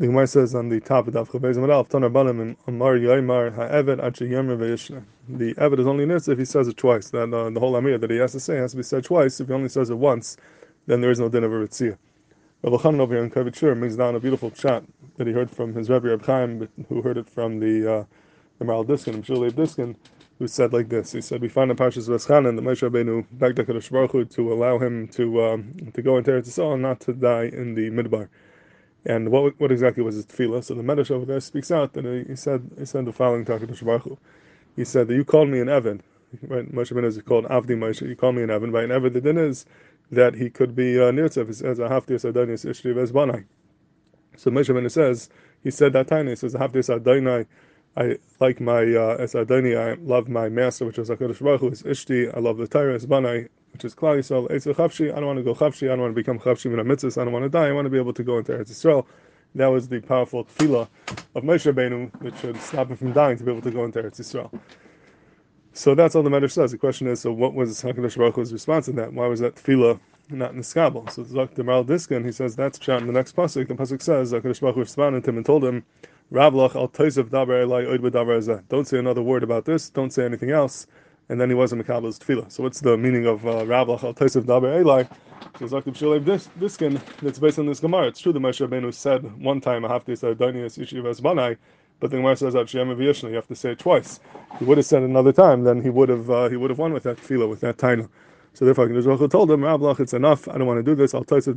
The Gemara says on the top of Daf Chavez Amar Ha'eved Achi Yemer Ve'yishna. The Eved is only nitz if he says it twice. That uh, the whole Amir that he has to say has to be said twice. If he only says it once, then there is no din of a Ritzia. Rabbi Chanan over here in Kovetz brings down a beautiful chat that he heard from his Rebbe Reb Chaim, who heard it from the uh, the Maharil Diskin, Shulei Diskin, who said like this. He said, "We find in Parshas Veschanan that Moshe Rabbeinu begged Hakadosh Baruch Hu to allow him to um, to go into Eretz Yisrael and not to die in the Midbar." And what what exactly was his tefillah? So the Medrash over there speaks out that he, said he said the following to Hakadosh Baruch Hu said that you called me an Evan. Right? Moshe Rabbeinu is called Avdi Moshe. You call me an Evan. By an Evan, the din is that he could be uh, Nirtzev as a Hafti Adonius Ishri Vezbanai. So Moshe Rabbeinu says he said that time. He says Hafti Adonai. I like my uh, as Adoni. I love my master, which is Hakadosh Baruch Hu. Is Ishti. I love the Torah. Banai, which is Klal Yisrael. Eitzel Chavshi. I don't want to go Chavshi. I don't want to become Chavshi min mitzvahs. I don't want to die. I want to be able to go into Eretz Yisrael. That was the powerful tefillah of Moshe Rabbeinu which should stop him from dying to be able to go into Eretz Yisrael. So that's all the Medrash says. The question is, so what was Hakadosh Baruch Hu's response in that? Why was that tefillah not in the skabel? So Zok the Maharil Diskin, he says that's shot in the next pasuk. The pasuk says Hakadosh Baruch Hu responded to him and told him, Ravlach al Toisav Dabar Elai Oid Dabar Don't say another word about this. Don't say anything else. And then he wasn't Mekabel's tefillah. So what's the meaning of uh, Ravlach al Toisav Dabar Elai? So Zakib Shalev Diskin, that's based on this Gemara. It's true that Moshe Rabbeinu said one time, say Adonias Yishiv Banai, but the Gemara says Shem you have to say it twice. He would have said another time, then he would have uh, he would have won with that tefillah, with that taina. So therefore, Baruch told him, Rablach, it's enough. I don't want to do this. I'll tell you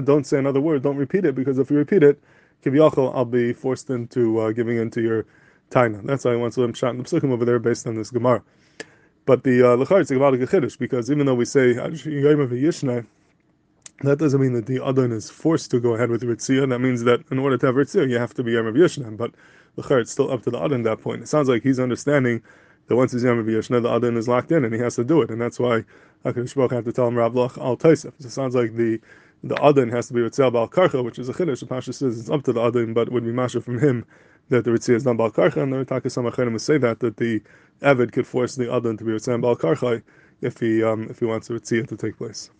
Don't say another word. Don't repeat it because if you repeat it, Kiviyachol, I'll be forced into uh, giving into your taina. That's why I want to shot in the psukim over there based on this Gemara. But the uh, lechar it's a Chiddush because even though we say that doesn't mean that the Adon is forced to go ahead with Ritzia. That means that in order to have Ritzia, you have to be Yom Yishna. But lechar it's still up to the Adon at that point. It sounds like he's understanding that once he's Yom Yishna, the Adon is locked in and he has to do it. And that's why HaKadosh Baruch have to tell him Ravlach al Taisef. It sounds like the the Adon has to be Ritzia Bal Karcha, which is a Chiddush. The Pasha says it's up to the Adon, but it would be Masha from him that the Ritzia is done Bal Karcha, and the Ritaka Samachanim would say that, that the Evid could force the Adon to be Ritzia Bal Karcha if he, um, if he wants the Ritzia to take place.